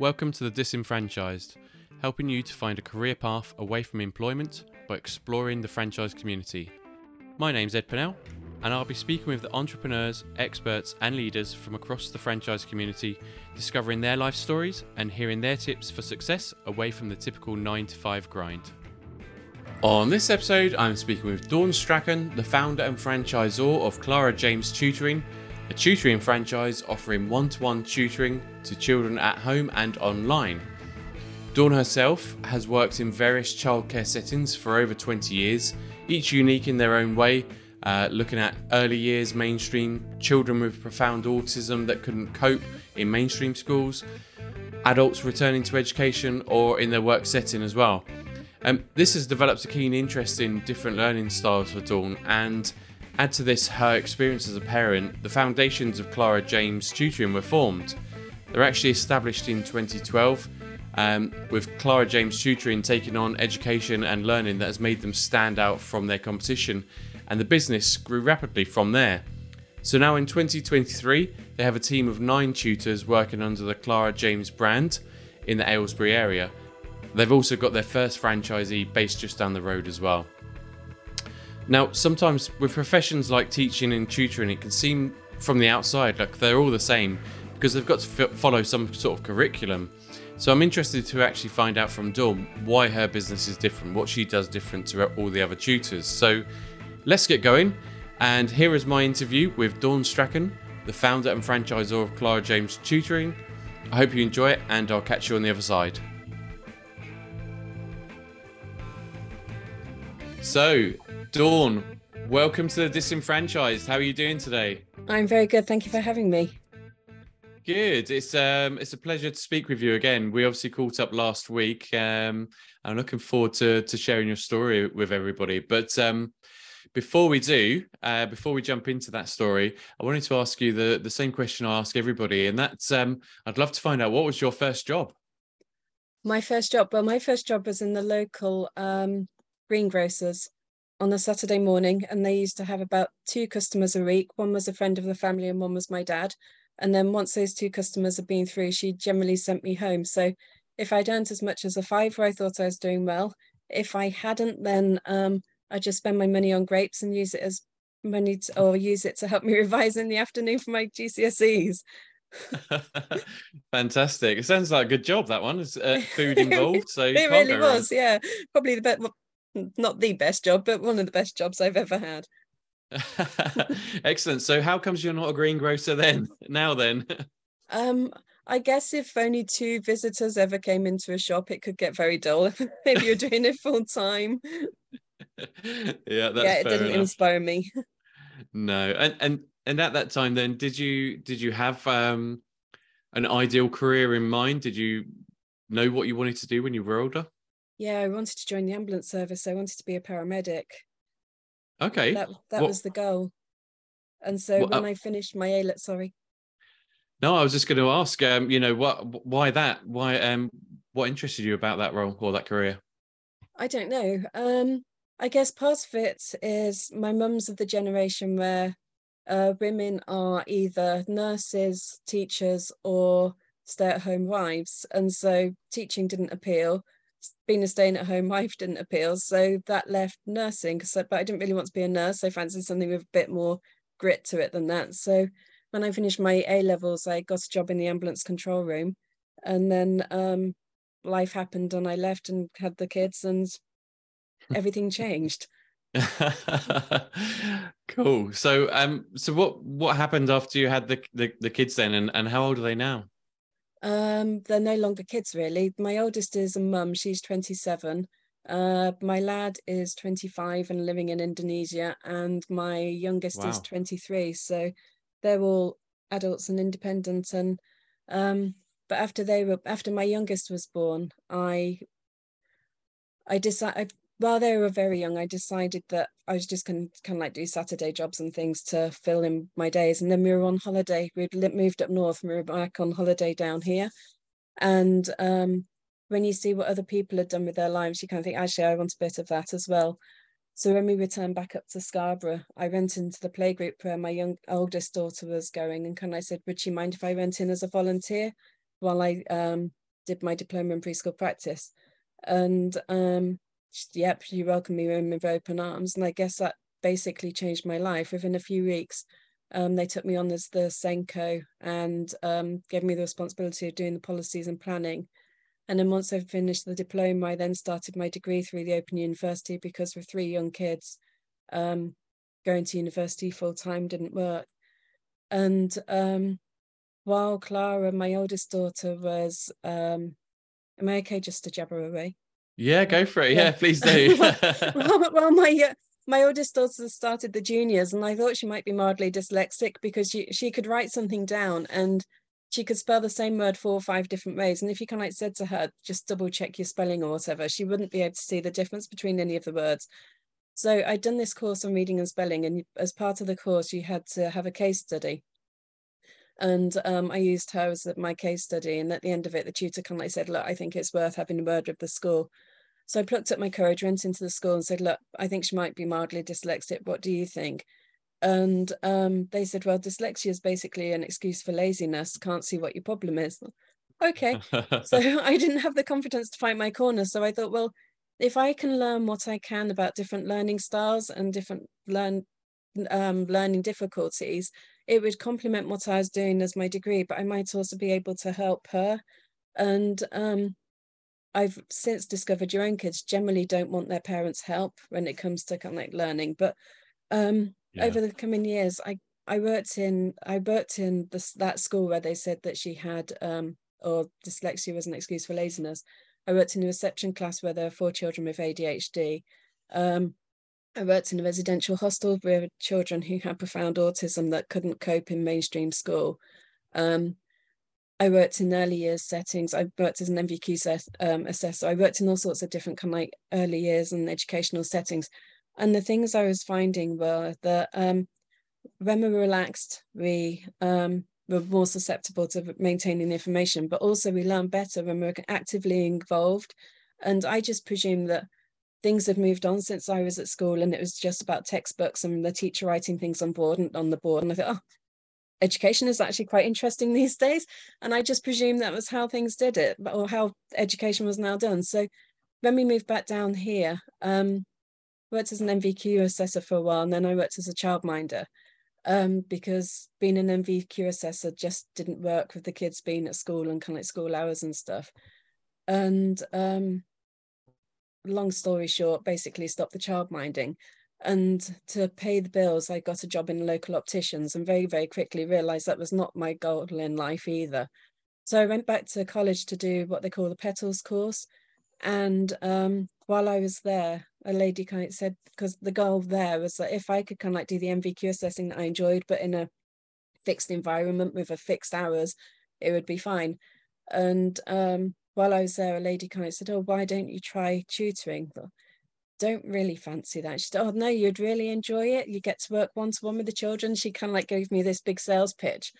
Welcome to The Disenfranchised, helping you to find a career path away from employment by exploring the franchise community. My name's Ed Pennell, and I'll be speaking with the entrepreneurs, experts, and leaders from across the franchise community, discovering their life stories and hearing their tips for success away from the typical 9 to 5 grind. On this episode, I'm speaking with Dawn Strachan, the founder and franchisor of Clara James Tutoring, a tutoring franchise offering one to one tutoring to children at home and online. Dawn herself has worked in various childcare settings for over 20 years, each unique in their own way, uh, looking at early years mainstream, children with profound autism that couldn't cope in mainstream schools, adults returning to education, or in their work setting as well. Um, this has developed a keen interest in different learning styles for Dawn, and add to this her experience as a parent, the foundations of Clara James Tutoring were formed. They're actually established in 2012, um, with Clara James Tutoring taking on education and learning that has made them stand out from their competition, and the business grew rapidly from there. So now in 2023, they have a team of nine tutors working under the Clara James brand in the Aylesbury area They've also got their first franchisee based just down the road as well. Now, sometimes with professions like teaching and tutoring, it can seem from the outside like they're all the same because they've got to f- follow some sort of curriculum. So I'm interested to actually find out from Dawn why her business is different, what she does different to all the other tutors. So let's get going. And here is my interview with Dawn Strachan, the founder and franchisor of Clara James Tutoring. I hope you enjoy it, and I'll catch you on the other side. So, Dawn, welcome to the Disenfranchised. How are you doing today? I'm very good. Thank you for having me. Good. It's um it's a pleasure to speak with you again. We obviously caught up last week. Um I'm looking forward to to sharing your story with everybody. But um before we do, uh, before we jump into that story, I wanted to ask you the the same question I ask everybody, and that's um I'd love to find out what was your first job? My first job, well, my first job was in the local um, greengrocers on a Saturday morning, and they used to have about two customers a week. One was a friend of the family, and one was my dad. And then once those two customers had been through, she generally sent me home. So if I'd earned as much as a fiver, I thought I was doing well. If I hadn't, then um, I just spend my money on grapes and use it as money to, or use it to help me revise in the afternoon for my GCSEs. Fantastic! It sounds like a good job. That one is uh, food involved, so it really was. Yeah, probably the best not the best job, but one of the best jobs I've ever had. Excellent. So how comes you're not a greengrocer then? Now then? um I guess if only two visitors ever came into a shop, it could get very dull if you're doing it full time. yeah, yeah, it didn't enough. inspire me. No, and and and at that time, then did you did you have um an ideal career in mind? Did you know what you wanted to do when you were older? Yeah, I wanted to join the ambulance service. I wanted to be a paramedic. Okay. That that what, was the goal. And so what, when uh, I finished my A let sorry. No, I was just going to ask, um, you know, what, why that? Why, um, what interested you about that role or that career? I don't know. Um, I guess part of it is my mum's of the generation where uh, women are either nurses, teachers, or stay-at-home wives, and so teaching didn't appeal being a staying at home wife didn't appeal. So that left nursing. but I didn't really want to be a nurse. So I fancied something with a bit more grit to it than that. So when I finished my A levels, I got a job in the ambulance control room. And then um, life happened and I left and had the kids and everything changed. cool. So um so what what happened after you had the, the, the kids then and, and how old are they now? Um, they're no longer kids, really. My oldest is a mum, she's 27. Uh, my lad is 25 and living in Indonesia, and my youngest wow. is 23. So they're all adults and independent. And um, but after they were after my youngest was born, I I decided while they were very young, I decided that I was just going to kind of like do Saturday jobs and things to fill in my days. And then we were on holiday. We'd moved up north and we were back on holiday down here. And um, when you see what other people had done with their lives, you kind of think, actually, I want a bit of that as well. So when we returned back up to Scarborough, I went into the playgroup where my young oldest daughter was going, and kind of I said, would she mind if I went in as a volunteer while I um, did my diploma in preschool practice. And um, yep, she welcomed me in with open arms. And I guess that basically changed my life. Within a few weeks, um, they took me on as the SENCO and um, gave me the responsibility of doing the policies and planning. And then once I finished the diploma, I then started my degree through the Open University because with three young kids, um, going to university full time didn't work. And um, while Clara, my oldest daughter, was, um, am I okay just to jabber away? Yeah, go for it. Yeah, yeah please do. well, well, my uh, my oldest daughter started the juniors, and I thought she might be mildly dyslexic because she she could write something down and she could spell the same word four or five different ways. And if you kind of like said to her, just double check your spelling or whatever, she wouldn't be able to see the difference between any of the words. So I'd done this course on reading and spelling, and as part of the course, you had to have a case study. And um, I used her as my case study. And at the end of it, the tutor kind of like said, Look, I think it's worth having a word with the school. So I plucked up my courage, went into the school and said, Look, I think she might be mildly dyslexic. What do you think? And um, they said, Well, dyslexia is basically an excuse for laziness. Can't see what your problem is. Okay. so I didn't have the confidence to find my corner. So I thought, Well, if I can learn what I can about different learning styles and different learn um, learning difficulties, it would complement what I was doing as my degree, but I might also be able to help her. And um, I've since discovered your own kids generally don't want their parents' help when it comes to kind of like learning. But um, yeah. over the coming years, I I worked in I worked in this that school where they said that she had um, or dyslexia was an excuse for laziness. I worked in a reception class where there were four children with ADHD. Um, I worked in a residential hostel with children who had profound autism that couldn't cope in mainstream school. Um, I worked in early years settings. I worked as an NVQ set, um, assessor. I worked in all sorts of different kind of like early years and educational settings. And the things I was finding were that um, when we were relaxed, we um, were more susceptible to maintaining information, but also we learn better when we're actively involved. And I just presume that things have moved on since I was at school and it was just about textbooks and the teacher writing things on board and on the board. And I thought, oh, education is actually quite interesting these days. And I just presume that was how things did it or how education was now done. So when we moved back down here, um, worked as an NVQ assessor for a while, and then I worked as a childminder um, because being an NVQ assessor just didn't work with the kids being at school and kind of like school hours and stuff. And um, long story short, basically stopped the childminding and to pay the bills i got a job in local opticians and very very quickly realized that was not my goal in life either. So i went back to college to do what they call the PTLLS course and um, while i was there a lady kind of said because the goal there was that if i could kind of like do the nvq assessing that i enjoyed but in a fixed environment with a fixed hours it would be fine and um, while i was there a lady kind of said oh why don't you try tutoring don't really fancy that. She said, Oh, no, you'd really enjoy it. You get to work one to one with the children. She kind of like gave me this big sales pitch.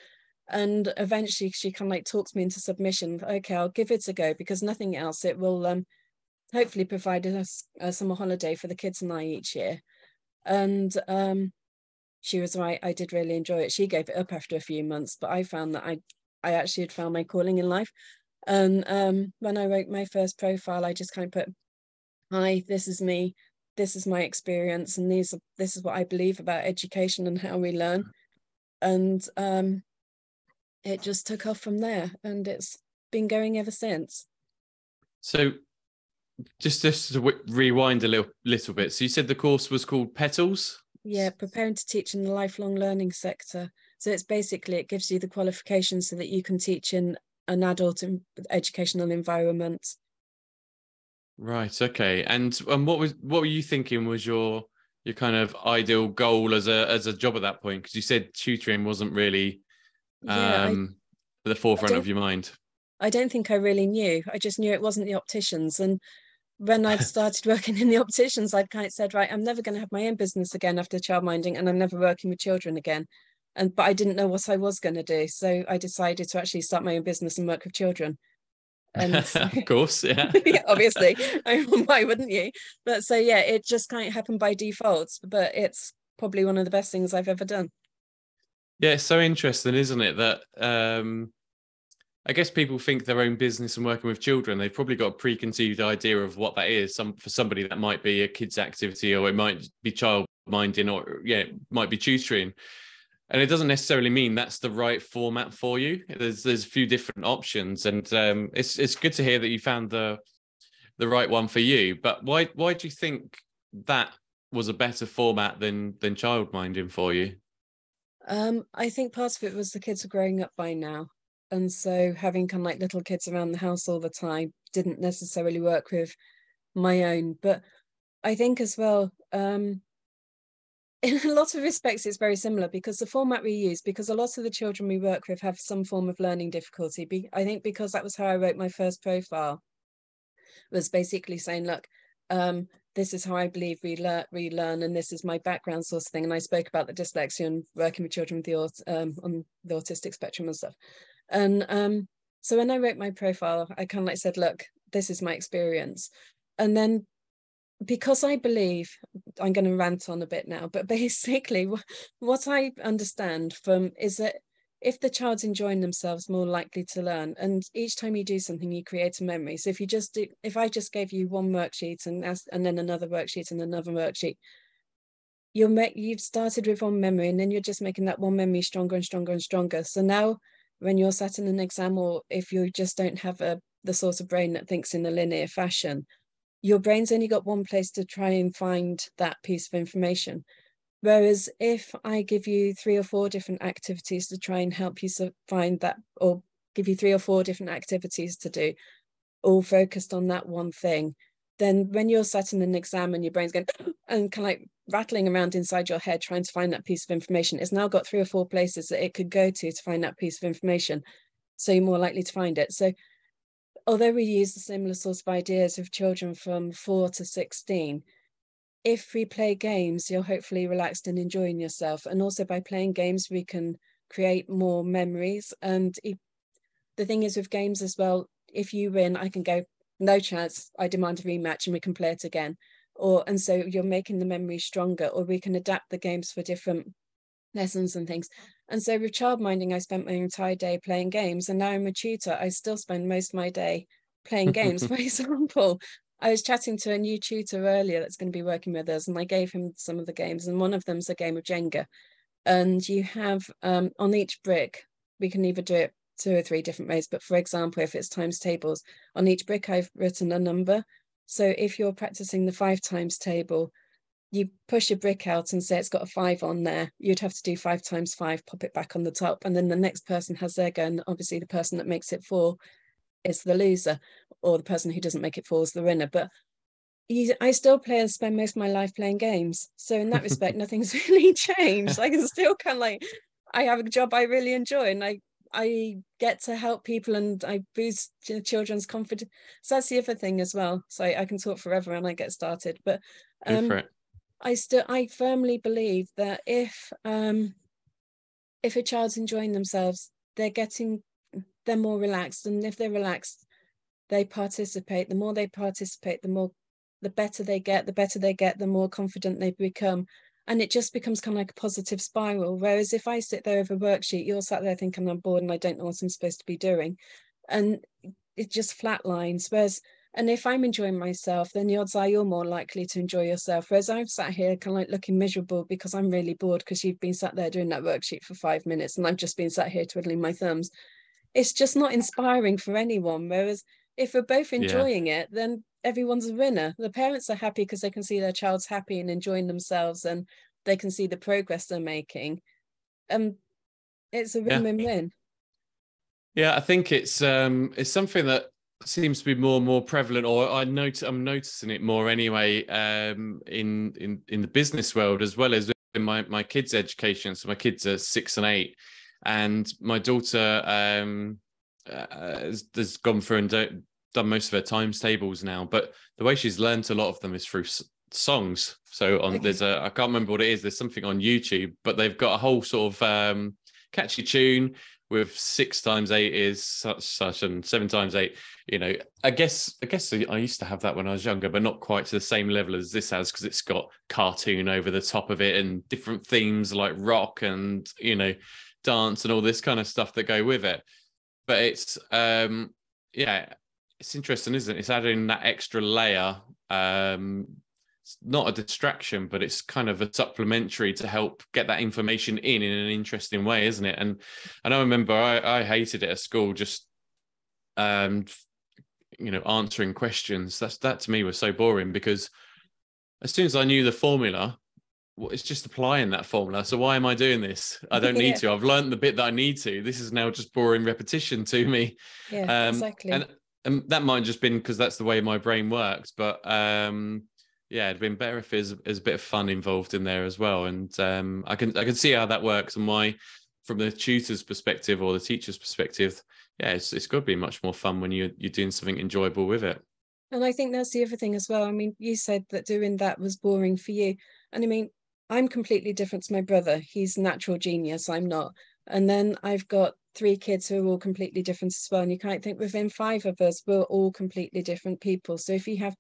And eventually she kind of like talks me into submission. Okay, I'll give it a go because nothing else. It will um, hopefully provide us a summer holiday for the kids and I each year. And um, she was right. I did really enjoy it. She gave it up after a few months, but I found that I, I actually had found my calling in life. And um, when I wrote my first profile, I just kind of put hi this is me. This is my experience and these are, this is what i believe about education and how we learn. And um, it just took off from there and it's been going ever since. So just just to rewind a little little bit. So you said the course was called PTLLS? Yeah preparing to teach in the lifelong learning sector. So it's basically it gives you the qualifications so that you can teach in an adult educational environment Right. Okay. And and what was what were you thinking was your your kind of ideal goal as a as a job at that point? Because you said tutoring wasn't really yeah, um, I, at the forefront of your mind. I don't think I really knew. I just knew it wasn't the opticians. And when I'd started working in the opticians, I'd kind of said, right, I'm never going to have my own business again after childminding, and I'm never working with children again. And but I didn't know what I was going to do, so I decided to actually start my own business and work with children and of course yeah. yeah obviously I mean, why wouldn't you but so yeah it just kind of happened by default but it's probably one of the best things i've ever done yeah it's so interesting isn't it that um I guess people think their own business and working with children, they've probably got a preconceived idea of what that is. Some for somebody that might be a kids activity or it might be child minding or yeah, it might be tutoring. And it doesn't necessarily mean that's the right format for you. There's there's a few different options, and um, it's it's good to hear that you found the the right one for you. But why why do you think that was a better format than than child minding for you? Um, I think part of it was the kids were growing up by now and so having kind of like little kids around the house all the time didn't necessarily work with my own but i think as well um, in a lot of respects it's very similar because the format we use because a lot of the children we work with have some form of learning difficulty i think because that was how i wrote my first profile was basically saying look um, this is how I believe we learn, we learn, and this is my background sort of thing. And I spoke about the dyslexia and working with children with the um, on the autistic spectrum and stuff. And um, so when I wrote my profile, I kind of like said, look, this is my experience. And then because I believe, I'm going to rant on a bit now, but basically what I understand from is that if the child's enjoying themselves, more likely to learn. And each time you do something, you create a memory. So if you just do, if I just gave you one worksheet and and then another worksheet and another worksheet, you're you've started with one memory and then you're just making that one memory stronger and stronger and stronger. So now when you're sat in an exam or if you just don't have a the sort of brain that thinks in a linear fashion your brain's only got one place to try and find that piece of information whereas if i give you three or four different activities to try and help you find that or give you three or four different activities to do all focused on that one thing then when you're sat in an exam and your brain's going and kind of like rattling around inside your head trying to find that piece of information, it's now got three or four places that it could go to to find that piece of information. So you're more likely to find it. So although we use the similar sorts of ideas with children from four to 16, if we play games, you're hopefully relaxed and enjoying yourself. And also by playing games, we can create more memories. And the thing is with games as well, if you win, I can go, no chance, I demand a rematch and we can play it again. Or and so you're making the memory stronger, or we can adapt the games for different lessons and things. And so with childminding, I spent my entire day playing games, and now I'm a tutor. I still spend most of my day playing games. For example, I was chatting to a new tutor earlier that's going to be working with us, and I gave him some of the games, and one of them's a game of Jenga. And you have um, on each brick, we can either do it two or three different ways. But for example, if it's times tables, on each brick I've written a number. So if you're practicing the five times table, you push your brick out and say it's got a five on there. You'd have to do five times five, pop it back on the top, and then the next person has their go. And obviously, the person that makes it four is the loser, or the person who doesn't make it four is the winner. But you, I still play and spend most of my life playing games. So in that respect, nothing's really changed. I can still kind of like I have a job I really enjoy, and I I get to help people and I boost children's confidence. So that's the other thing as well. So I, I can talk forever and I get started, but um, I still I firmly believe that if um, if a child's enjoying themselves, they're getting they're more relaxed, and if they're relaxed, they participate. The more they participate, the more the better they get. The better they get, the more confident they become and it just becomes kind of like a positive spiral. Whereas if I sit there with a worksheet, you're sat there thinking I'm bored and I don't know what I'm supposed to be doing, and it just flatlines. Whereas and if I'm enjoying myself, then the odds are you're more likely to enjoy yourself. Whereas I'm sat here kind of like looking miserable because I'm really bored because you've been sat there doing that worksheet for five minutes and I've just been sat here twiddling my thumbs. It's just not inspiring for anyone. Whereas if we're both enjoying yeah. it, then everyone's a winner. The parents are happy because they can see their child's happy and enjoying themselves and they can see the progress they're making. Um it's a win-win-win. Yeah. yeah, I think it's um it's something that seems to be more and more prevalent or I note I'm noticing it more anyway um in in in the business world as well as in my my kids education so my kids are 6 and 8 and my daughter um uh, has, has gone through and done most of her times tables now, but the way she's learned a lot of them is through s- songs. So on there's a I can't remember what it is. There's something on YouTube, but they've got a whole sort of um, catchy tune with six times eight is such such and seven times eight. You know, I guess I guess I used to have that when I was younger, but not quite to the same level as this has because it's got cartoon over the top of it and different themes like rock and you know dance and all this kind of stuff that go with it but it's um yeah it's interesting isn't it it's adding that extra layer um it's not a distraction but it's kind of a supplementary to help get that information in in an interesting way isn't it? And and i remember i, I hated it at school just um you know answering questions. That's that to me was so boring because as soon as i knew the formula well, it's just applying that formula. So why am i doing this? I don't need yeah. to. I've learned the bit that i need to. This is now just boring repetition to me. Yeah um, exactly. and, and that might have just been because that's the way my brain works but um yeah it'd been better if there's, a bit of fun involved in there as well and um i can i can see how that works and why from the tutor's perspective or the teacher's perspective yeah, it's it's got to be much more fun when you're you're doing something enjoyable with it. And I think that's the other thing as well. I mean, you said that doing that was boring for you, and I mean, I'm completely different to my brother. He's a natural genius. I'm not. And then I've got three kids who are all completely different as well. And you can't think within five of us, we're all completely different people. So if you have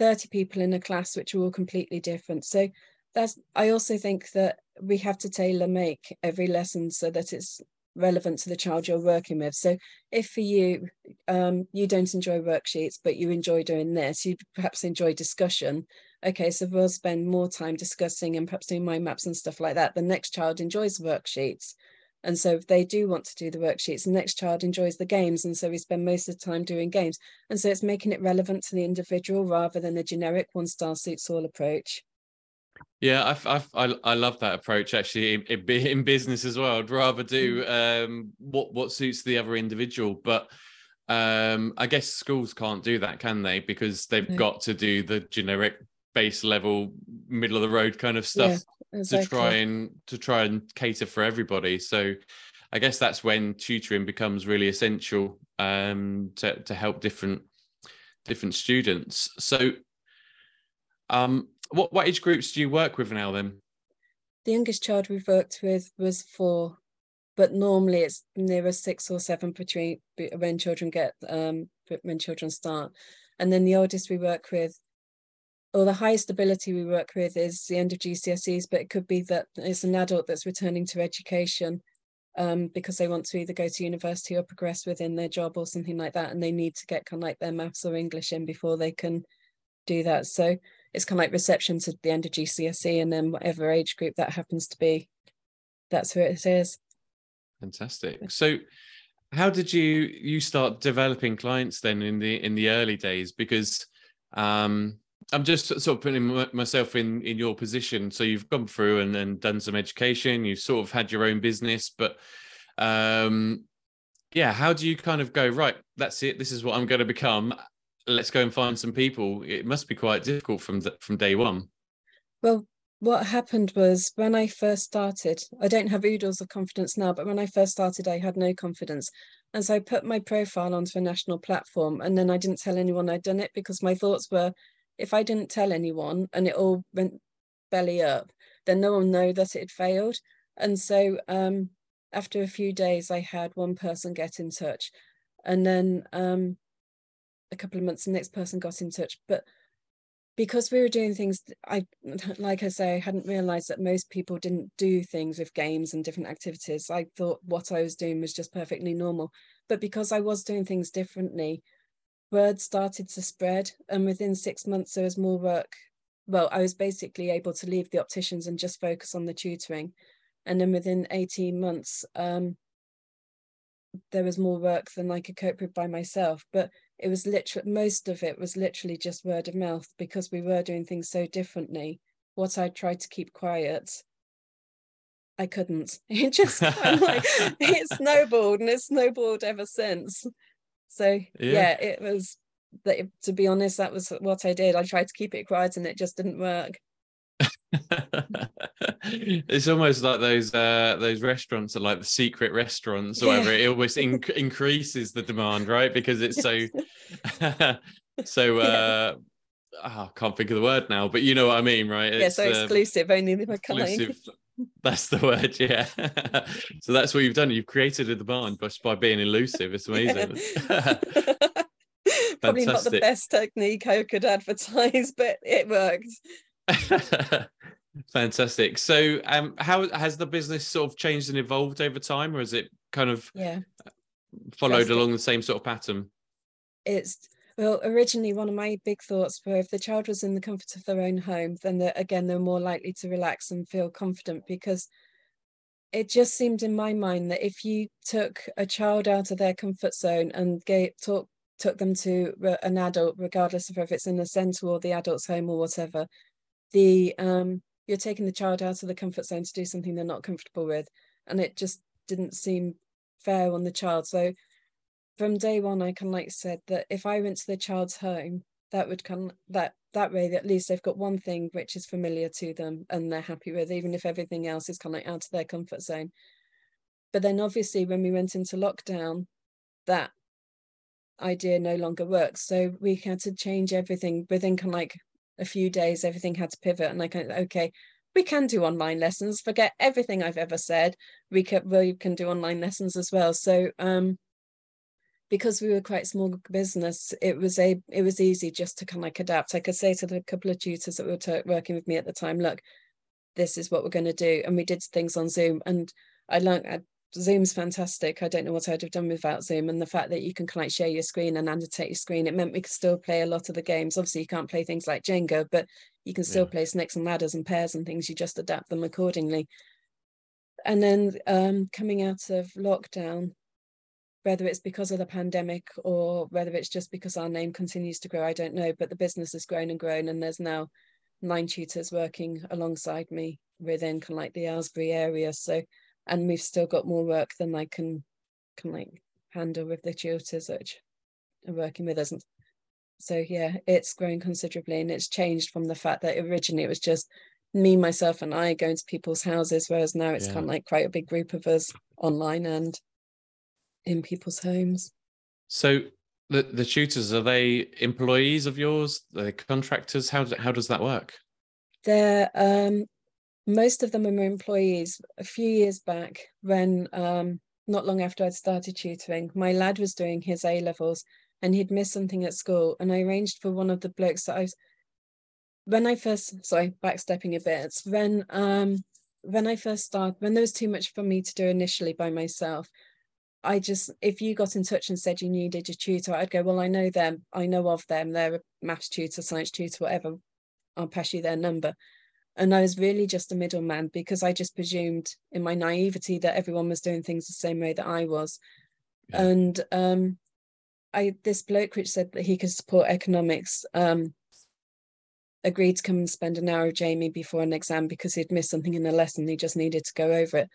30 people in a class which are all completely different. So that's I also think that we have to tailor make every lesson so that it's relevant to the child you're working with. So if for you, um, you don't enjoy worksheets, but you enjoy doing this, you perhaps enjoy discussion. Okay, so we'll spend more time discussing and perhaps doing mind maps and stuff like that. The next child enjoys worksheets. And so they do want to do the worksheets, the next child enjoys the games. And so we spend most of the time doing games. And so it's making it relevant to the individual rather than a generic one star suits all approach. Yeah, I've, I've, i I love that approach actually in, in, business as well. I'd rather do mm. um, what what suits the other individual, but um, I guess schools can't do that, can they? Because they've got to do the generic base level, middle of the road kind of stuff yeah, exactly. to try and to try and cater for everybody. So I guess that's when tutoring becomes really essential um, to to help different different students. So um, what what age groups do you work with now then? The youngest child we've worked with was four, but normally it's nearer six or seven between when children get um when children start, and then the oldest we work with, or the highest ability we work with is the end of GCSEs, but it could be that it's an adult that's returning to education um, because they want to either go to university or progress within their job or something like that, and they need to get kind of like their maths or English in before they can do that. So it's kind of like reception to the end of GCSE and then whatever age group that happens to be, that's who it is. Fantastic. So how did you you start developing clients then in the in the early days? Because um I'm just sort of putting myself in in your position. So you've gone through and then done some education. You've sort of had your own business, but um, yeah, how do you kind of go right? That's it. This is what I'm going to become let's go and find some people it must be quite difficult from the, from day one well what happened was when i first started i don't have oodles of confidence now but when i first started i had no confidence and so i put my profile onto a national platform and then i didn't tell anyone i'd done it because my thoughts were if i didn't tell anyone and it all went belly up then no one know that it had failed. And so um, after a few days i had one person get in touch and then um, a couple of months the next person got in touch. But because we were doing things i like i say i hadn't realized that most people didn't do things with games and different activities. I thought what i was doing was just perfectly normal. But because i was doing things differently word started to spread and within six months there was more work. Well i was basically able to leave the opticians and just focus on the tutoring. And then within 18 months um, there was more work than i could cope with by myself. But it was literally most of it was literally just word of mouth because we were doing things so differently. What i tried to keep quiet i couldn't. It just like it snowballed and it snowballed ever since so yeah, yeah it was that to be honest that was what i did. I tried to keep it quiet and it just didn't work. It's almost like those uh those restaurants are like the secret restaurants or yeah. whatever. It always in- increases the demand right? Because it's so so uh oh, I can't think of the word now, but you know what I mean, right? It's, yeah, so um, exclusive, um, only the exclusive. That's the word, yeah. so that's what you've done. You've created a demand by, by being elusive. It's amazing. Probably not the best technique I could advertise, but it worked. Fantastic. So, um, how has the business sort of changed and evolved over time, or has it kind of yeah followed along the same sort of pattern? It's well, originally one of my big thoughts were if the child was in the comfort of their own home, then they're, again they're more likely to relax and feel confident because it just seemed in my mind that if you took a child out of their comfort zone and gave, talk, took them to an adult, regardless of if it's in the centre or the adult's home or whatever, the um, you're taking the child out of the comfort zone to do something they're not comfortable with, and it just didn't seem fair on the child. So from day one, I kind of like said that if I went to the child's home, that would come that that way at least they've got one thing which is familiar to them and they're happy with, even if everything else is kind of like out of their comfort zone. But then obviously when we went into lockdown, that idea no longer works. So we had to change everything within kind of like a few days, everything had to pivot. And I kind of, okay, we can do online lessons. Forget everything I've ever said. We can we can do online lessons as well. So um because we were quite small business, it was a it was easy just to kind of like adapt. I could say to the couple of tutors that were t- working with me at the time, look, this is what we're going to do, and we did things on Zoom, and I learned uh, Zoom's fantastic. I don't know what I'd have done without Zoom, and the fact that you can kind of like share your screen and annotate your screen, it meant we could still play a lot of the games. Obviously, you can't play things like Jenga, but you can still yeah. play snakes and ladders and pairs and things. You just adapt them accordingly. And then um, coming out of lockdown, whether it's because of the pandemic or whether it's just because our name continues to grow, I don't know. But the business has grown and grown, and there's now nine tutors working alongside me within kind of like the Aylesbury area. So, and we've still got more work than I can can like handle with the tutors which are working with us. So yeah, it's grown considerably, and it's changed from the fact that originally it was just me, myself, and I going to people's houses, whereas now it's yeah. kind of like quite a big group of us online and in people's homes. So the the tutors are they employees of yours? Are they contractors? How how does that work? They're um, most of them are employees. A few years back, when um, not long after I'd started tutoring, my lad was doing his A levels and he'd missed something at school, and I arranged for one of the blokes that I was. When I first, sorry, backstepping a bit, when um when I first started, when there was too much for me to do initially by myself, I just, if you got in touch and said you needed a tutor, I'd go, well, I know them, I know of them, they're a maths tutor, science tutor, whatever. I'll pass you their number. And I was really just a middleman because I just presumed in my naivety that everyone was doing things the same way that I was. Yeah. And um, I this bloke which said that he could support economics um, agreed to come and spend an hour with Jamie before an exam because he'd missed something in the lesson. He just needed to go over it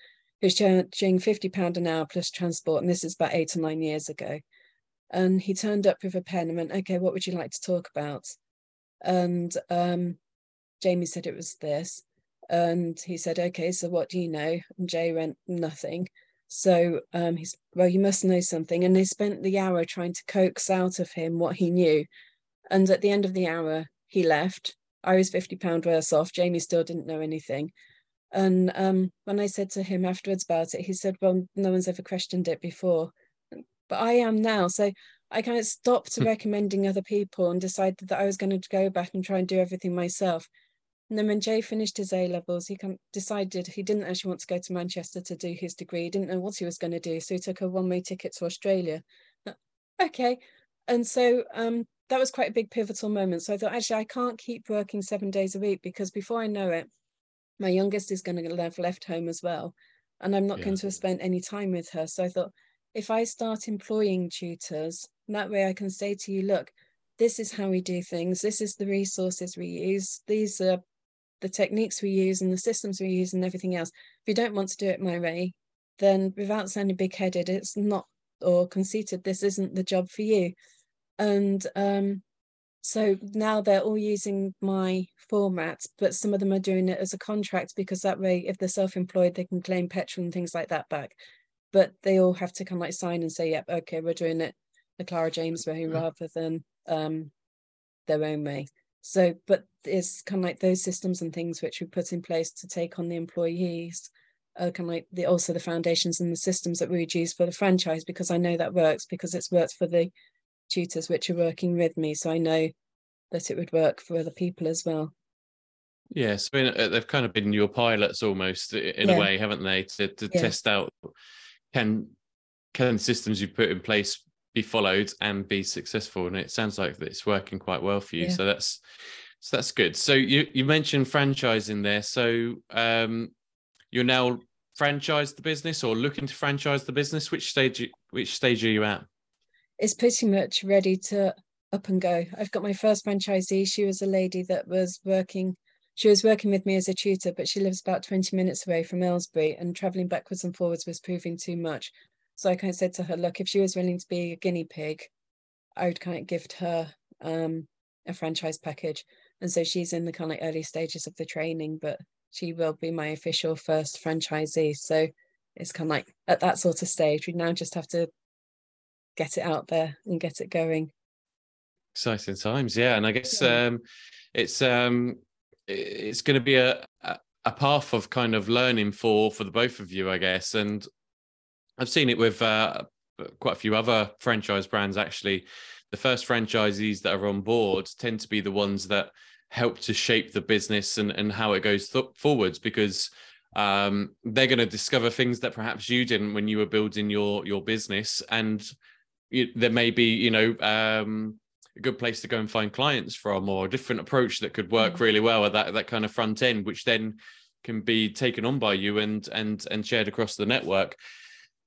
who's charging £50 an hour plus transport. And this is about eight or nine years ago. And he turned up with a pen and went, okay, what would you like to talk about? And um, Jamie said it was this. And he said, okay, so what do you know? And Jay went, nothing. So um, he's, well, you must know something. And they spent the hour trying to coax out of him what he knew. And at the end of the hour, he left. I was £50 worse off. Jamie still didn't know anything. And um, when I said to him afterwards about it, he said, Well, no one's ever questioned it before. But I am now. So I kind of stopped hmm. recommending other people and decided that I was going to go back and try and do everything myself. And then when Jay finished his A levels, he decided he didn't actually want to go to Manchester to do his degree. He didn't know what he was going to do. So he took a one way ticket to Australia. Okay. And so um, that was quite a big pivotal moment. So I thought, actually, I can't keep working seven days a week because before I know it, my youngest is going to have left home as well and i'm not yeah. going to have spent any time with her. So i thought if i start employing tutors that way i can say to you look this is how we do things. This is the resources we use. These are the techniques we use and the systems we use and everything else. If you don't want to do it my way then without sounding big-headed it's not or conceited this isn't the job for you. And um, so now they're all using my format, but some of them are doing it as a contract because that way, if they're self-employed, they can claim petrol and things like that back. But they all have to kind of like sign and say, "Yep, okay, we're doing it the Clara James way rather than um, their own way." So, but it's kind of like those systems and things which we put in place to take on the employees, uh, kind of like the also the foundations and the systems that we would use for the franchise because I know that works because it's worked for the tutors which are working with me. So I know that it would work for other people as well. Yes, I mean uh, they've kind of been your pilots almost in yeah. a way, haven't they, to, to yeah. test out can can systems you put in place be followed and be successful? And it sounds like it's working quite well for you. Yeah. So that's so that's good. So you you mentioned franchising there. So um, you're now franchise the business or looking to franchise the business. Which stage which stage are you at? It's pretty much ready to up and go. I've got my first franchisee. She was a lady that was working. She was working with me as a tutor, but she lives about 20 minutes away from Aylesbury, and traveling backwards and forwards was proving too much. So I kind of said to her, look, if she was willing to be a guinea pig, I would kind of gift her um, a franchise package and so she's in the kind of early stages of the training but she will be my official first franchisee so it's kind of like at that sort of stage we now just have to get it out there and get it going exciting times yeah and i guess yeah. um it's um it's going to be a, a path of kind of learning for for the both of you i guess and i've seen it with uh quite a few other franchise brands actually the first franchisees that are on board tend to be the ones that help to shape the business and, and how it goes th- forwards because um, they're going to discover things that perhaps you didn't when you were building your your business and there may be you know um, a good place to go and find clients from or a different approach that could work mm. really well at that that kind of front end which then can be taken on by you and and and shared across the network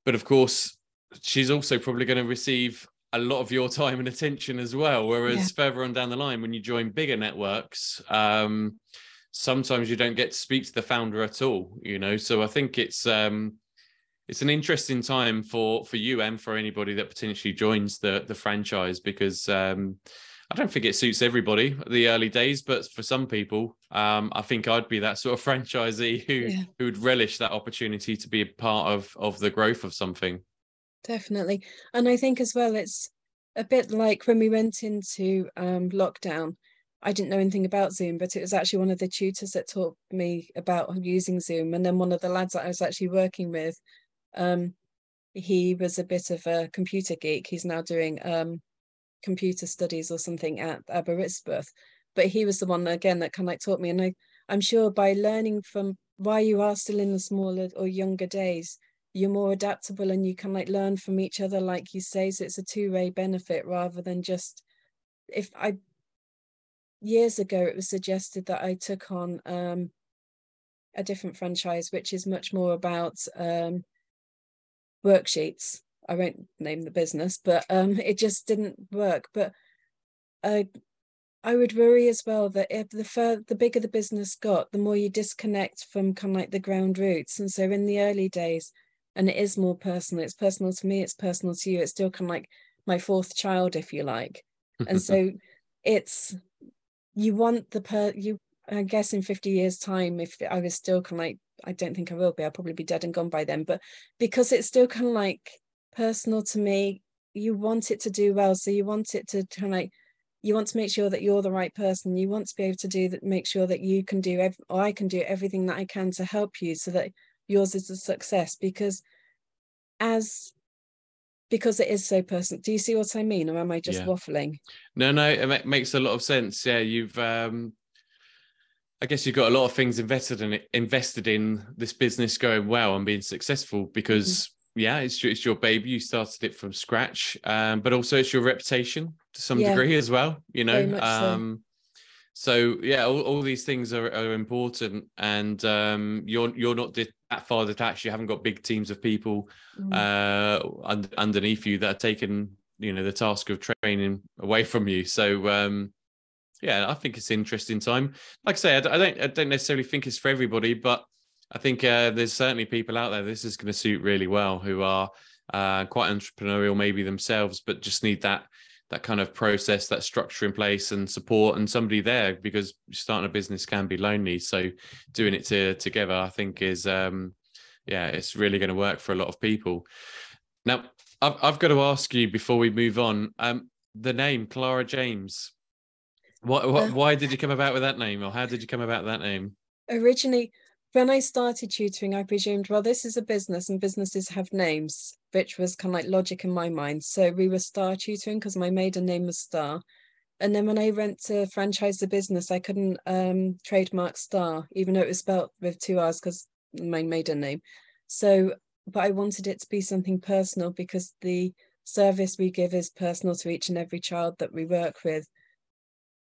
but of course she's also probably going to receive a lot of your time and attention as well. Whereas yeah. further on down the line, when you join bigger networks, um, sometimes you don't get to speak to the founder at all. You know, so I think it's um, it's an interesting time for for you and for anybody that potentially joins the the franchise because um, I don't think it suits everybody the early days, but for some people, um, I think I'd be that sort of franchisee who yeah. who'd relish that opportunity to be a part of of the growth of something definitely. And I think as well, it's a bit like when we went into um, lockdown. I didn't know anything about Zoom, but it was actually one of the tutors that taught me about using Zoom. And then one of the lads that I was actually working with, um, he was a bit of a computer geek. He's now doing um, computer studies or something at Aberystwyth. But he was the one again that kind of like taught me. And I, I'm sure by learning from why you are still in the smaller or younger days, you're more adaptable and you can like learn from each other like you say so it's a two-way benefit rather than just if i years ago it was suggested that i took on um, a different franchise which is much more about um, worksheets. I won't name the business but um, it just didn't work. But uh, I would worry as well that if the fur, the bigger the business got, the more you disconnect from kind of like the ground roots. And so in the early days, and it is more personal it's personal to me it's personal to you it's still kind of like my fourth child if you like. And so it's you want the per you i guess in 50 years time if i was still kind of like i don't think i will be. I'll probably be dead and gone by then. But because it's still kind of like personal to me you want it to do well. So you want it to kind of like you want to make sure that you're the right person. You want to be able to do that make sure that you can do ev- or i can do everything that i can to help you so that yours is a success. Because as because it is so personal do you see what i mean? Or am i just yeah. waffling? No no it makes a lot of sense. Yeah you've um i guess you've got a lot of things invested in it invested in this business going well and being successful because mm-hmm. yeah it's, it's your baby you started it from scratch um but also it's your reputation to some yeah. degree as well you know um so yeah all, all these things are, are important and um, you're you're not that far detached you haven't got big teams of people mm. uh, un- underneath you that are taking you know the task of training away from you so um, yeah i think it's an interesting time like i say I, don't i don't necessarily think it's for everybody but i think uh, there's certainly people out there this is going to suit really well who are uh, quite entrepreneurial maybe themselves but just need that that kind of process, that structure in place and support and somebody there because starting a business can be lonely. So doing it to, together, I think is, um, yeah, it's really going to work for a lot of people. Now, I've, I've got to ask you before we move on, um, the name Clara James. What, what, uh, why did you come about with that name, or how did you come about that name? Originally, when I started tutoring, I presumed, well, this is a business and businesses have names, which was kind of like logic in my mind. So we were Star Tutoring because my maiden name was Star. And then when I went to franchise the business, I couldn't um, trademark Star, even though it was spelled with two R's because my maiden name. So but I wanted it to be something personal because the service we give is personal to each and every child that we work with.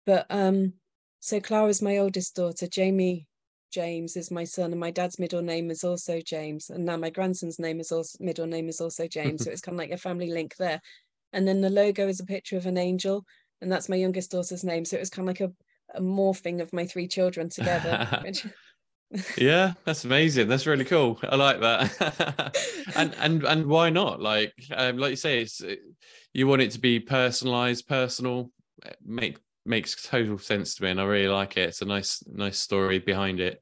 But um, so Clara's my oldest daughter, Jamie James is my son, and my dad's middle name is also James, and now my grandson's name is also middle name is also James. so it's kind of like a family link there. And then the logo is a picture of an angel, and that's my youngest daughter's name. So it was kind of like a, a morphing of my three children together. which... yeah, that's amazing. That's really cool. I like that. and and and why not? Like um, like you say, it's you want it to be personalized, personal, make makes total sense to me, and I really like it. It's a nice nice story behind it.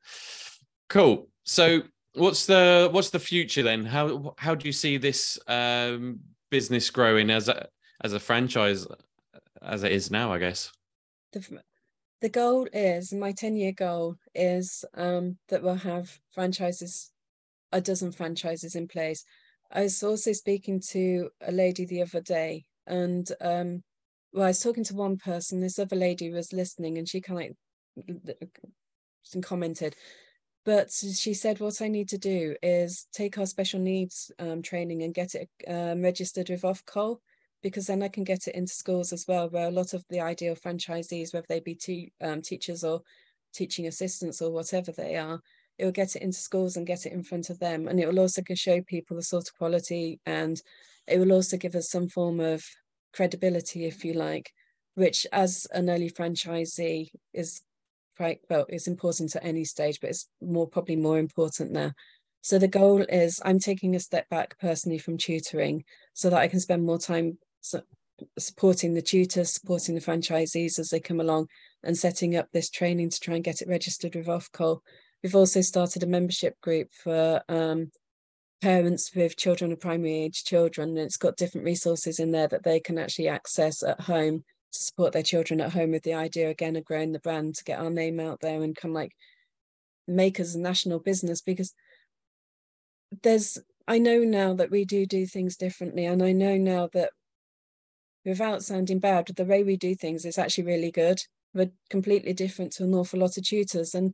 Cool. So what's the what's the future then? How how do you see this um, business growing as a as a franchise as it is now? I guess. The, the goal is my 10 year goal is um, that we'll have franchises a dozen franchises in place i was also speaking to a lady the other day and um, well i was talking to one person this other lady was listening and she kind of commented but she said what i need to do is take our special needs um, training and get it um, registered with Ofqual because then I can get it into schools as well, where a lot of the ideal franchisees, whether they be te- um, teachers or teaching assistants or whatever they are, it will get it into schools and get it in front of them. And it will also show people the sort of quality and it will also give us some form of credibility, if you like, which as an early franchisee is quite, well, it's important at any stage, but it's more probably more important now. So the goal is I'm taking a step back personally from tutoring so that I can spend more time supporting the tutors, supporting the franchisees as they come along, and setting up this training to try and get it registered with Ofqual. We've also started a membership group for um, parents with children of primary age children, and it's got different resources in there that they can actually access at home to support their children at home with the idea again of growing the brand to get our name out there and kind of like make us a national business because there's I know now that we do do things differently, and I know now that without sounding bad, the way we do things is actually really good. We're completely different to an awful lot of tutors, and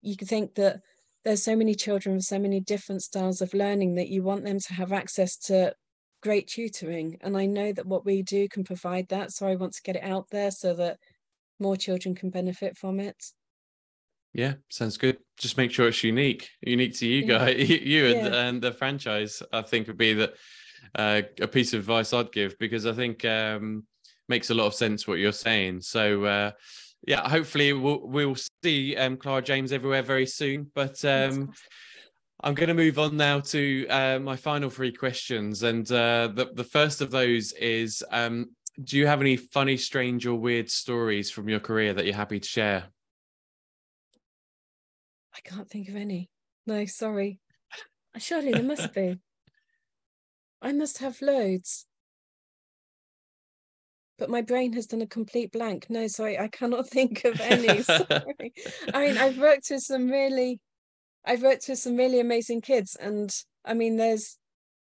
you can think that there's so many children with so many different styles of learning that you want them to have access to great tutoring. And I know that what we do can provide that, so I want to get it out there so that more children can benefit from it. Yeah, sounds good. Just make sure it's unique, unique to you guys, you and, yeah. and the franchise. I think would be that uh, a piece of advice I'd give because I think um, makes a lot of sense what you're saying. So uh, yeah, hopefully we'll we'll see um, Clara James everywhere very soon. But um, I'm going to move on now to uh, my final three questions, and uh, the the first of those is: um, Do you have any funny, strange, or weird stories from your career that you're happy to share? I can't think of any. No, sorry. Surely there must be. I must have loads. But my brain has done a complete blank. No, sorry, I cannot think of any. sorry. I mean, I've worked with some really, I've worked with some really amazing kids, and I mean, there's,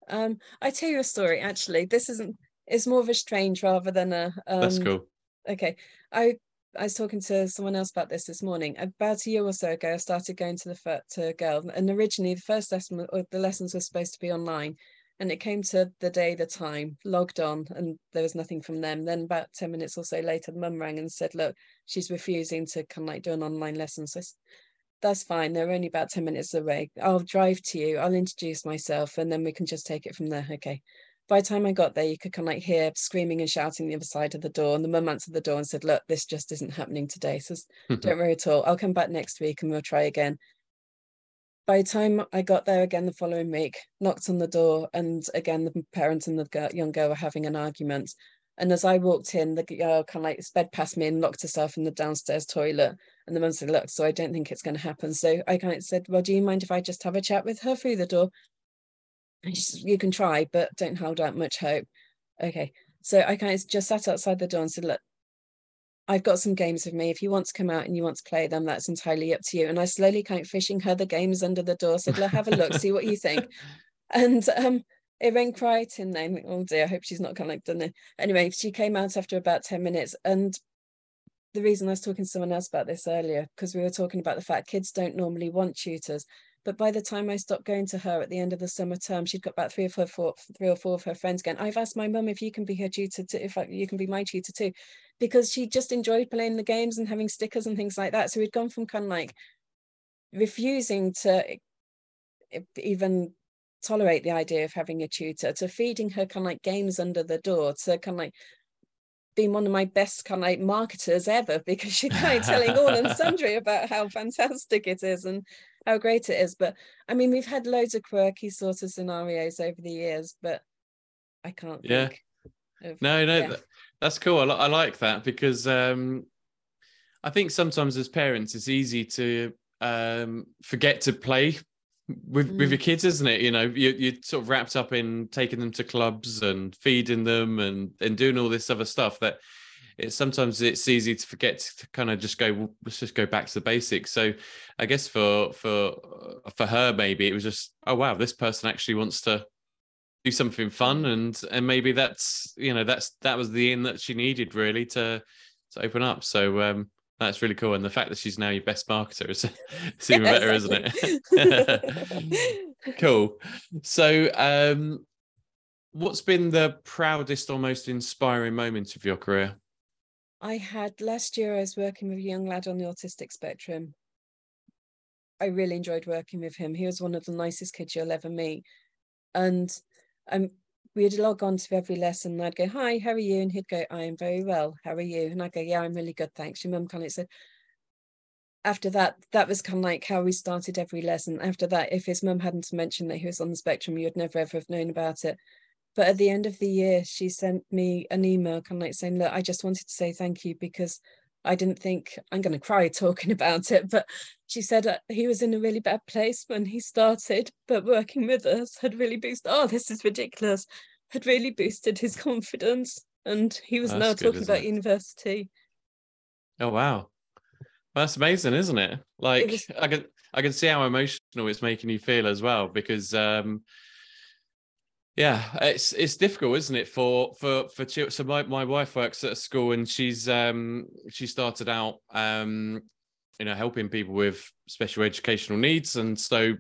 um, I tell you a story. Actually, this isn't. It's more of a strange rather than a. Um, That's cool. Okay, I I was talking to someone else about this this morning. About a year or so ago, I started going to the to girl, and originally the first lesson or the lessons were supposed to be online, and it came to the day, the time, logged on, and there was nothing from them. Then about ten minutes or so later, the mum rang and said, "Look, she's refusing to kind of like do an online lesson." So that's fine. They're only about ten minutes away. I'll drive to you. I'll introduce myself, and then we can just take it from there. Okay by the time I got there, you could kind of like hear screaming and shouting the other side of the door. And the mum answered the door and said, Look, this just isn't happening today. So don't worry at all. I'll come back next week and we'll try again. By the time I got there again the following week, knocked on the door, and again, the parents and the young girl were having an argument. And as I walked in, the girl kind of like sped past me and locked herself in the downstairs toilet. And the mum said, Look, so I don't think it's going to happen. So I kind of said, Well, do you mind if I just have a chat with her through the door? you can try, but don't hold out much hope. Okay. So I kind of just sat outside the door and said, look, I've got some games with me. If you want to come out and you want to play them, that's entirely up to you. And I slowly kind of fishing her the games under the door, said, look, have a look, see what you think. And um, it went right in then. Oh dear, I hope she's not kind of like done it. Anyway, she came out after about 10 minutes. And the reason I was talking to someone else about this earlier, because we were talking about the fact kids don't normally want tutors But by the time I stopped going to her at the end of the summer term, she'd got about three or four, three or four of her friends again. I've asked my mum if you can be her tutor too, if I, you can be my tutor too, because she just enjoyed playing the games and having stickers and things like that. So we'd gone from kind of like refusing to even tolerate the idea of having a tutor to feeding her kind of like games under the door to kind of like being one of my best kind of like marketers ever because she's kind of telling all and sundry about how fantastic it is and how great it is. But I mean, we've had loads of quirky sort of scenarios over the years, but I can't. Yeah. Of, no, no, yeah. that's cool. I, I like that because um, I think sometimes as parents, it's easy to um, forget to play with mm. with your kids, isn't it? You know, you you're sort of wrapped up in taking them to clubs and feeding them and and doing all this other stuff that it's sometimes it's easy to forget to kind of just go let's just go back to the basics so i guess for for for her maybe it was just oh wow this person actually wants to do something fun and and maybe that's you know that's that was the in that she needed really to to open up so um that's really cool and the fact that she's now your best marketer is it's even better isn't it cool so um what's been the proudest or most inspiring moment of your career I had last year, I was working with a young lad on the autistic spectrum. I really enjoyed working with him. He was one of the nicest kids you'll ever meet. And um, we'd log on to every lesson and I'd go, Hi, how are you? And he'd go, I am very well. How are you? And I'd go, Yeah, I'm really good. Thanks. Your mum kind of said, after that, that was kind of like how we started every lesson. After that, if his mum hadn't mentioned that he was on the spectrum, you'd never ever have known about it. But at the end of the year, she sent me an email kind of like saying, Look, I just wanted to say thank you because I didn't think I'm going to cry talking about it. But she said uh, he was in a really bad place when he started, but working with us had really boosted. Oh, this is ridiculous. Had really boosted his confidence. And he was That's now good, talking about it? university. Oh, wow. That's amazing, isn't it? Like it was... I can I can see how emotional it's making you feel as well because um yeah, it's it's difficult, isn't it, for for for children? So my, my wife works at a school, and she's um she started out um you know helping people with special educational needs, and so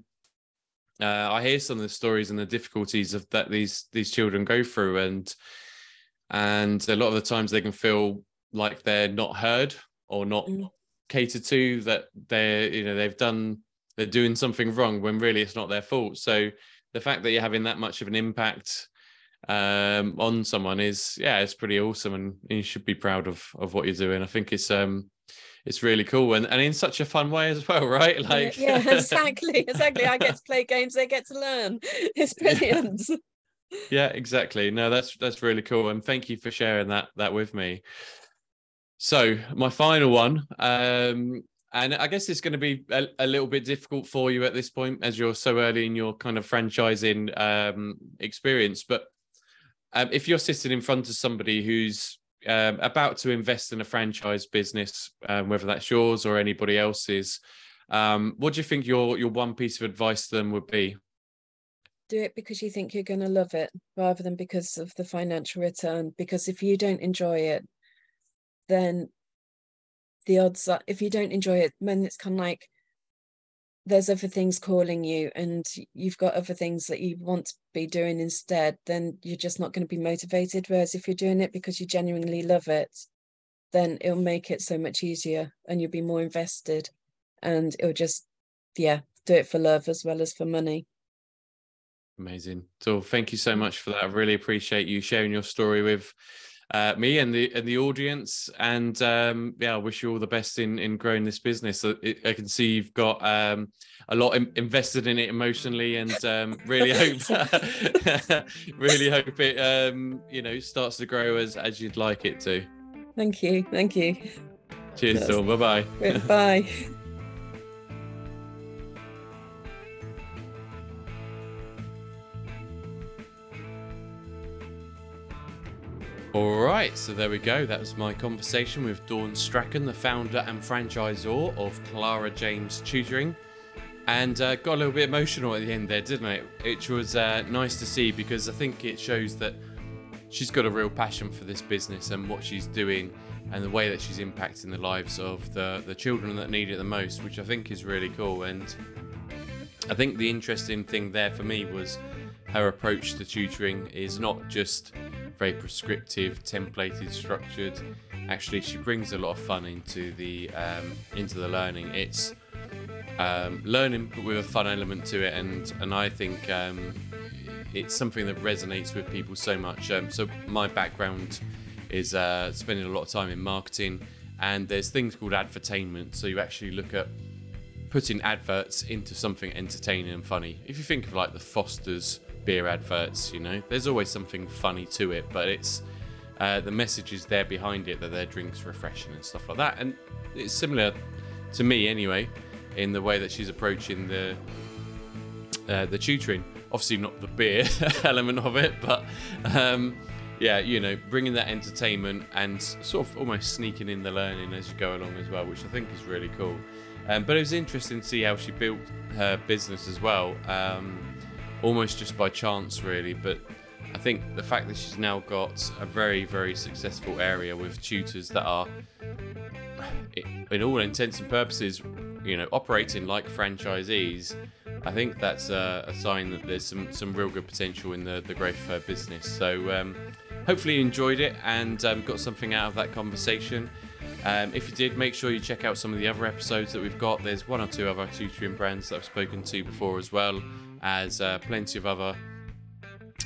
uh, I hear some of the stories and the difficulties of that these these children go through, and and a lot of the times they can feel like they're not heard or not mm. catered to, that they're you know they've done they're doing something wrong when really it's not their fault. So the fact that you're having that much of an impact um, on someone is yeah it's pretty awesome and you should be proud of of what you're doing. I think it's um it's really cool and, and in such a fun way as well right? Like yeah, yeah exactly exactly. I get to play games they get to learn. It's brilliant. Yeah exactly. No that's that's really cool and thank you for sharing that that with me. So my final one um and I guess it's going to be a, a, little bit difficult for you at this point as you're so early in your kind of franchising um, experience. But um, if you're sitting in front of somebody who's um, about to invest in a franchise business, um, whether that's yours or anybody else's, um, what do you think your your one piece of advice to them would be? Do it because you think you're going to love it, rather than because of the financial return. Because if you don't enjoy it, then the odds are if you don't enjoy it then it's kind of like there's other things calling you and you've got other things that you want to be doing instead then you're just not going to be motivated. Whereas if you're doing it because you genuinely love it then it'll make it so much easier and you'll be more invested and it'll just yeah do it for love as well as for money. Amazing. So thank you so much for that. I really appreciate you sharing your story with uh, me and the and the audience. And um, yeah, I wish you all the best in in growing this business. I, I can see you've got um, a lot in, invested in it emotionally, and um, really hope really hope it um, you know starts to grow as as you'd like it to. Thank you, thank you. Cheers, Dawn. Bye bye. Bye. All right, so there we go. That was my conversation with Dawn Strachan, the founder and franchisor of Clara James Tutoring. And uh, got a little bit emotional at the end there, didn't it? Which was uh, nice to see because I think it shows that she's got a real passion for this business and what she's doing and the way that she's impacting the lives of the, the children that need it the most, which I think is really cool. And I think the interesting thing there for me was her approach to tutoring is not just very prescriptive, templated, structured. Actually, she brings a lot of fun into the um, into the learning. It's um, learning but with a fun element to it, and and I think um, it's something that resonates with people so much. Um, so my background is uh, spending a lot of time in marketing, and there's things called advertainment. So you actually look at putting adverts into something entertaining and funny. If you think of like the Foster's beer adverts, you know, there's always something funny to it, but it's uh, the message is there behind it that their drinks refreshing and stuff like that. And it's similar to me anyway, in the way that she's approaching the uh, the tutoring. Obviously, not the beer element of it, but um, yeah, you know, bringing that entertainment and sort of almost sneaking in the learning as you go along as well, which I think is really cool. Um, but it was interesting to see how she built her business as well, um, almost just by chance, really. But I think the fact that she's now got a very, very successful area with tutors that are, in all intents and purposes, you know, operating like franchisees, I think that's a, a, sign that there's some, some real good potential in the, the growth of her business. So um, hopefully you enjoyed it and um, got something out of that conversation. Um, if you did, make sure you check out some of the other episodes that we've got. There's one or two other tutoring brands that I've spoken to before, as well as uh, plenty of other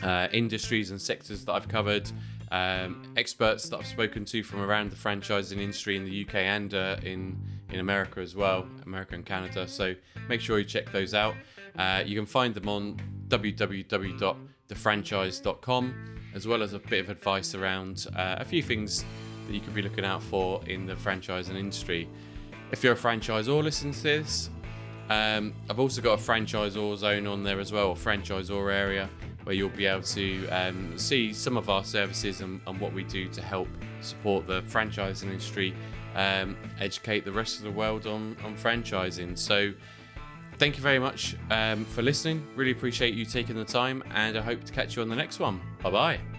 uh, industries and sectors that I've covered. Um, experts that I've spoken to from around the franchising industry in the UK and uh, in in America as well, America and Canada. So make sure you check those out. Uh, you can find them on www.thefranchised.com, as well as a bit of advice around uh, a few things that you could be looking out for in the franchising industry. If you're a franchisor listening to this, um, I've also got a franchisor zone on there as well, a franchisor area where you'll be able to um, see some of our services and, and, what we do to help support the franchising industry, um, educate the rest of the world on, on franchising. So, thank you very much um, for listening. Really appreciate you taking the time, and I hope to catch you on the next one. Bye bye.